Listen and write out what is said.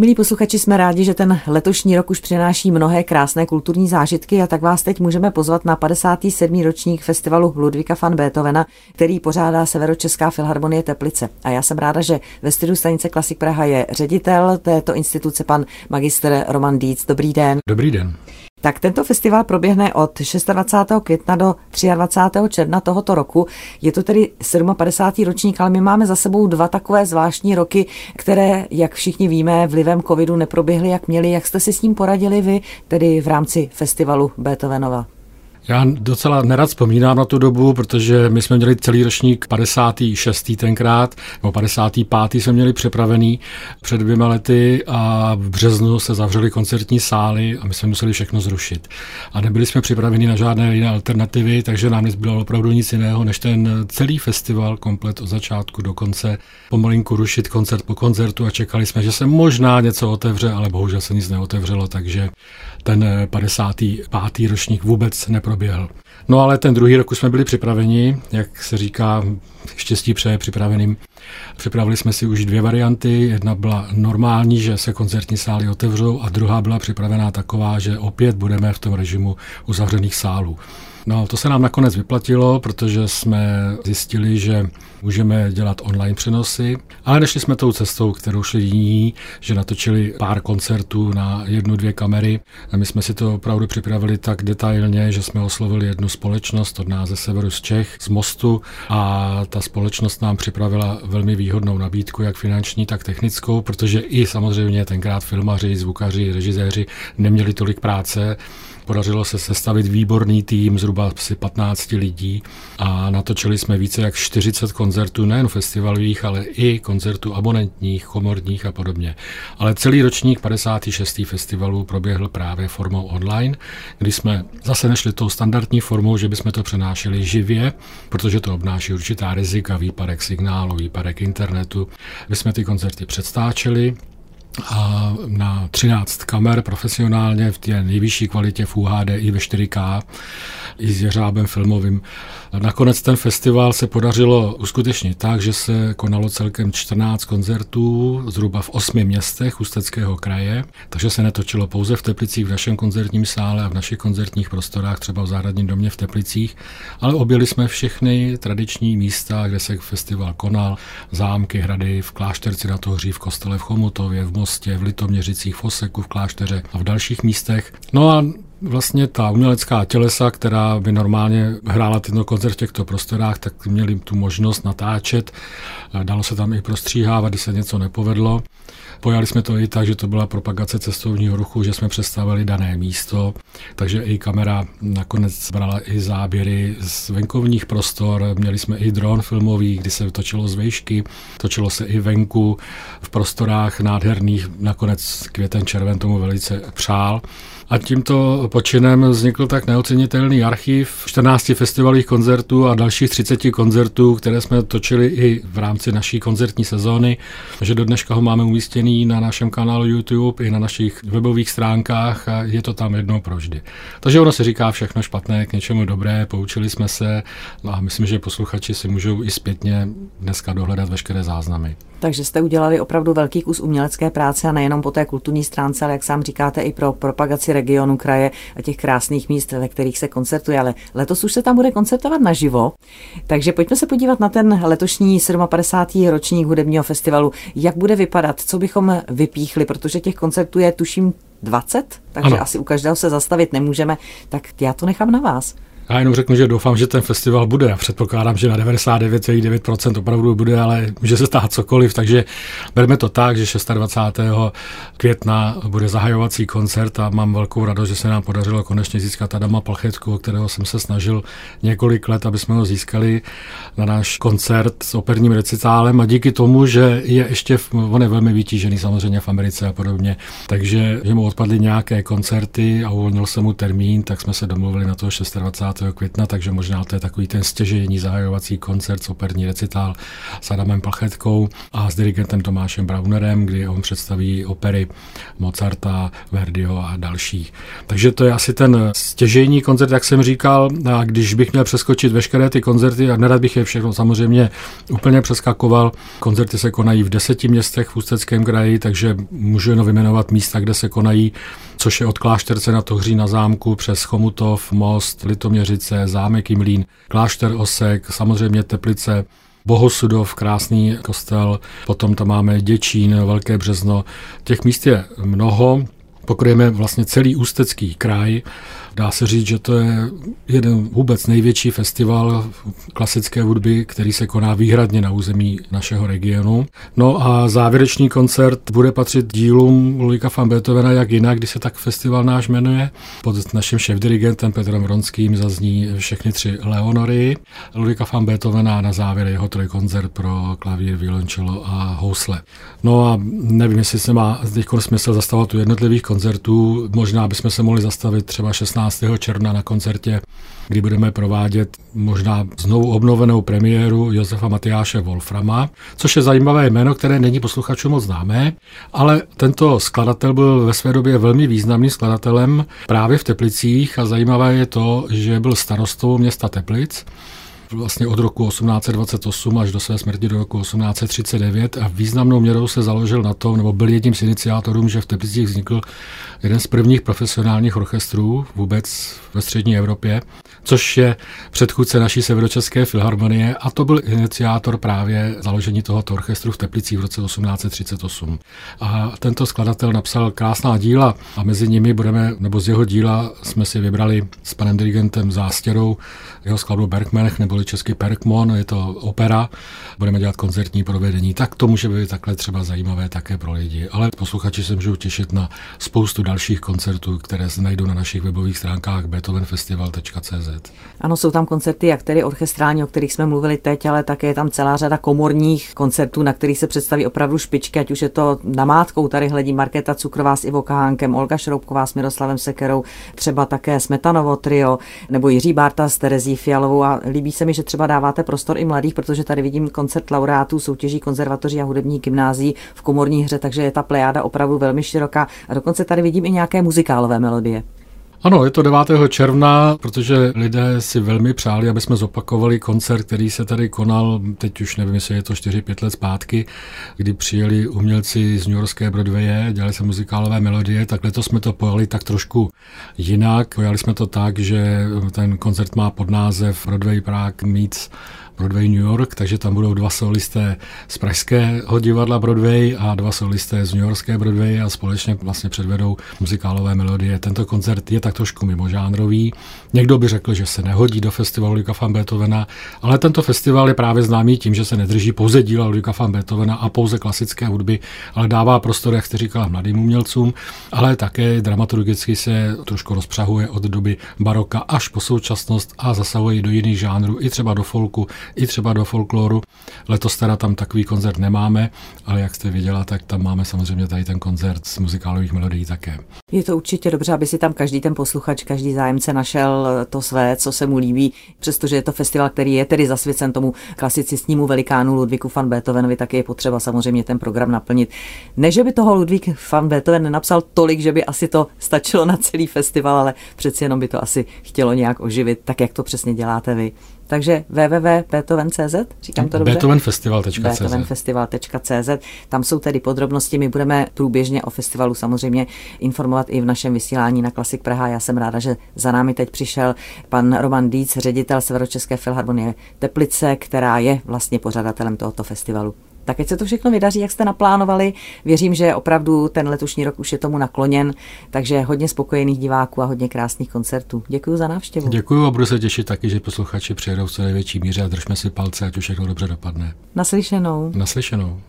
Milí posluchači, jsme rádi, že ten letošní rok už přináší mnohé krásné kulturní zážitky a tak vás teď můžeme pozvat na 57. ročník festivalu Ludvíka van Beethovena, který pořádá Severočeská filharmonie Teplice. A já jsem ráda, že ve studiu stanice Klasik Praha je ředitel této instituce, pan magister Roman Díc. Dobrý den. Dobrý den. Tak tento festival proběhne od 26. května do 23. června tohoto roku. Je to tedy 57. ročník, ale my máme za sebou dva takové zvláštní roky, které, jak všichni víme, vlivem covidu neproběhly, jak měli. Jak jste si s ním poradili vy, tedy v rámci festivalu Beethovenova? Já docela nerad vzpomínám na tu dobu, protože my jsme měli celý ročník 56. tenkrát, nebo 55. jsme měli připravený před dvěma lety a v březnu se zavřely koncertní sály a my jsme museli všechno zrušit. A nebyli jsme připraveni na žádné jiné alternativy, takže nám nezbylo opravdu nic jiného, než ten celý festival komplet od začátku do konce pomalinku rušit koncert po koncertu a čekali jsme, že se možná něco otevře, ale bohužel se nic neotevřelo, takže ten 55. ročník vůbec neproběhl. No ale ten druhý rok už jsme byli připraveni, jak se říká, štěstí přeje připraveným. Připravili jsme si už dvě varianty. Jedna byla normální, že se koncertní sály otevřou a druhá byla připravená taková, že opět budeme v tom režimu uzavřených sálů. No, to se nám nakonec vyplatilo, protože jsme zjistili, že můžeme dělat online přenosy, ale nešli jsme tou cestou, kterou šli jiní, že natočili pár koncertů na jednu, dvě kamery. A my jsme si to opravdu připravili tak detailně, že jsme oslovili jednu společnost od nás ze severu z Čech, z Mostu a ta společnost nám připravila velmi výhodnou nabídku, jak finanční, tak technickou, protože i samozřejmě tenkrát filmaři, zvukaři, režiséři neměli tolik práce, Podařilo se sestavit výborný tým, zhruba asi 15 lidí a natočili jsme více jak 40 koncertů, nejen festivalových, ale i koncertů abonentních, komorních a podobně. Ale celý ročník 56. festivalů proběhl právě formou online, kdy jsme zase nešli tou standardní formou, že bychom to přenášeli živě, protože to obnáší určitá rizika, výpadek signálu, výpadek internetu. My jsme ty koncerty předstáčeli, a na 13 kamer profesionálně v té nejvyšší kvalitě v UHD i ve 4K i s jeřábem filmovým. Nakonec ten festival se podařilo uskutečnit tak, že se konalo celkem 14 koncertů zhruba v osmi městech Ústeckého kraje, takže se netočilo pouze v Teplicích v našem koncertním sále a v našich koncertních prostorách, třeba v Zahradním domě v Teplicích, ale objeli jsme všechny tradiční místa, kde se festival konal, zámky, hrady v Klášterci na Tohří, v kostele v Chomutově, v Mostě, v Litoměřicích, v Oseku, v Klášteře a v dalších místech. No a vlastně ta umělecká tělesa, která by normálně hrála tento koncert v těchto prostorách, tak měli tu možnost natáčet. Dalo se tam i prostříhávat, když se něco nepovedlo. Pojali jsme to i tak, že to byla propagace cestovního ruchu, že jsme představili dané místo, takže i kamera nakonec brala i záběry z venkovních prostor, měli jsme i dron filmový, kdy se točilo z vejšky, točilo se i venku v prostorách nádherných, nakonec květen červen tomu velice přál. A tímto počinem vznikl tak neocenitelný archiv 14 festivalových koncertů a dalších 30 koncertů, které jsme točili i v rámci naší koncertní sezóny, že do dneška ho máme umístěný na našem kanálu YouTube i na našich webových stránkách a je to tam jednou proždy. Takže ono se říká všechno špatné k něčemu dobré, poučili jsme se no a myslím, že posluchači si můžou i zpětně dneska dohledat veškeré záznamy. Takže jste udělali opravdu velký kus umělecké práce a nejenom po té kulturní stránce, ale jak sám říkáte, i pro propagaci regionu, kraje a těch krásných míst, ve kterých se koncertuje. Ale letos už se tam bude koncertovat naživo. Takže pojďme se podívat na ten letošní 57. ročník hudebního festivalu. Jak bude vypadat, co bychom vypíchli, protože těch koncertů je tuším 20, takže ano. asi u každého se zastavit nemůžeme, tak já to nechám na vás. Já jenom řeknu, že doufám, že ten festival bude. Předpokládám, že na 99,9% opravdu bude, ale může se stát cokoliv, takže bereme to tak, že 26. května bude zahajovací koncert a mám velkou radost, že se nám podařilo konečně získat Adama Palchetku, kterého jsem se snažil několik let, aby jsme ho získali na náš koncert s operním recitálem a díky tomu, že je ještě, on je velmi vytížený samozřejmě v Americe a podobně, takže že mu odpadly nějaké koncerty a uvolnil se mu termín, tak jsme se domluvili na to 26 května, takže možná to je takový ten stěžejní zahajovací koncert, operní recitál s Adamem Palchetkou a s dirigentem Tomášem Braunerem, kdy on představí opery Mozarta, Verdiho a dalších. Takže to je asi ten stěžejní koncert, jak jsem říkal, a když bych měl přeskočit veškeré ty koncerty, a nerad bych je všechno samozřejmě úplně přeskakoval, koncerty se konají v deseti městech v Ústeckém kraji, takže můžu jenom vyjmenovat místa, kde se konají, což je od Klášterce na Tohří na zámku přes Chomutov, Most, Litoměřice, Zámek Jimlín, Klášter Osek, samozřejmě Teplice, Bohosudov, krásný kostel, potom tam máme Děčín, Velké Březno. Těch míst je mnoho, pokryjeme vlastně celý ústecký kraj. Dá se říct, že to je jeden vůbec největší festival klasické hudby, který se koná výhradně na území našeho regionu. No a závěrečný koncert bude patřit dílům Ludvíka van Beethovena, jak jinak, když se tak festival náš jmenuje. Pod naším šéf-dirigentem Petrem Vronským zazní všechny tři Leonory. Ludvíka van Beethovena na závěr jeho trojkoncert pro klavír, violončelo a housle. No a nevím, jestli se má teď smysl zastavovat u jednotlivých koncertů. Možná bychom se mohli zastavit třeba 16 15. června na koncertě, kdy budeme provádět možná znovu obnovenou premiéru Josefa Matyáše Wolframa, což je zajímavé jméno, které není posluchačům moc známé, ale tento skladatel byl ve své době velmi významným skladatelem právě v Teplicích a zajímavé je to, že byl starostou města Teplic vlastně od roku 1828 až do své smrti do roku 1839 a významnou měrou se založil na tom, nebo byl jedním z iniciátorů, že v Teplicích vznikl jeden z prvních profesionálních orchestrů vůbec ve střední Evropě, což je předchůdce naší severočeské filharmonie a to byl iniciátor právě založení tohoto orchestru v Teplicích v roce 1838. A tento skladatel napsal krásná díla a mezi nimi budeme, nebo z jeho díla jsme si vybrali s panem dirigentem Zástěrou jeho skladbu Bergmanech neboli český Perkmon, je to opera, budeme dělat koncertní provedení, tak to může být takhle třeba zajímavé také pro lidi. Ale posluchači se můžou těšit na spoustu dalších koncertů, které se najdou na našich webových stránkách beethovenfestival.cz. Ano, jsou tam koncerty, jak tedy orchestrální, o kterých jsme mluvili teď, ale také je tam celá řada komorních koncertů, na kterých se představí opravdu špičky, ať už je to namátkou, tady hledí Markéta Cukrová s Ivo Kahánkem, Olga Šroubková s Miroslavem Sekerou, třeba také Smetanovo trio, nebo Jiří Bárta s Terezí Fialovou a líbí se mi, že třeba dáváte prostor i mladých, protože tady vidím koncert laureátů soutěží konzervatoří a hudební gymnází v komorní hře, takže je ta plejáda opravdu velmi široká a dokonce tady vidím i nějaké muzikálové melodie. Ano, je to 9. června, protože lidé si velmi přáli, aby jsme zopakovali koncert, který se tady konal, teď už nevím, jestli je to 4-5 let zpátky, kdy přijeli umělci z New Yorkské Broadwaye, dělali se muzikálové melodie, tak letos jsme to pojali tak trošku jinak. Pojali jsme to tak, že ten koncert má podnázev Broadway Prague meets Broadway New York, takže tam budou dva solisté z pražského divadla Broadway a dva solisté z New Yorkské Broadway a společně vlastně předvedou muzikálové melodie. Tento koncert je tak trošku mimožánrový. Někdo by řekl, že se nehodí do festivalu Ludwika van Beethovena, ale tento festival je právě známý tím, že se nedrží pouze díla Ludwika van Beethovena a pouze klasické hudby, ale dává prostor, jak jste říkala, mladým umělcům, ale také dramaturgicky se trošku rozpřahuje od doby baroka až po současnost a zasahuje do jiných žánrů, i třeba do folku, i třeba do folkloru. Letos teda tam takový koncert nemáme, ale jak jste viděla, tak tam máme samozřejmě tady ten koncert z muzikálových melodií také. Je to určitě dobře, aby si tam každý ten posluchač, každý zájemce našel to své, co se mu líbí, přestože je to festival, který je tedy zasvěcen tomu klasicistnímu velikánu Ludvíku van Beethovenovi, tak je potřeba samozřejmě ten program naplnit. Ne, že by toho Ludvík van Beethoven nenapsal tolik, že by asi to stačilo na celý festival, ale přeci jenom by to asi chtělo nějak oživit, tak jak to přesně děláte vy. Takže www.beethoven.cz, říkám to dobře? Beethovenfestival.cz Beethovenfestival.cz, tam jsou tedy podrobnosti, my budeme průběžně o festivalu samozřejmě informovat i v našem vysílání na Klasik Praha. Já jsem ráda, že za námi teď přišel pan Roman Díc, ředitel Severočeské filharmonie Teplice, která je vlastně pořadatelem tohoto festivalu. Tak ať se to všechno vydaří, jak jste naplánovali. Věřím, že opravdu ten letošní rok už je tomu nakloněn, takže hodně spokojených diváků a hodně krásných koncertů. Děkuji za návštěvu. Děkuji a budu se těšit taky, že posluchači přijedou v co největší míře a držme si palce, ať už všechno dobře dopadne. Naslyšenou. Naslyšenou.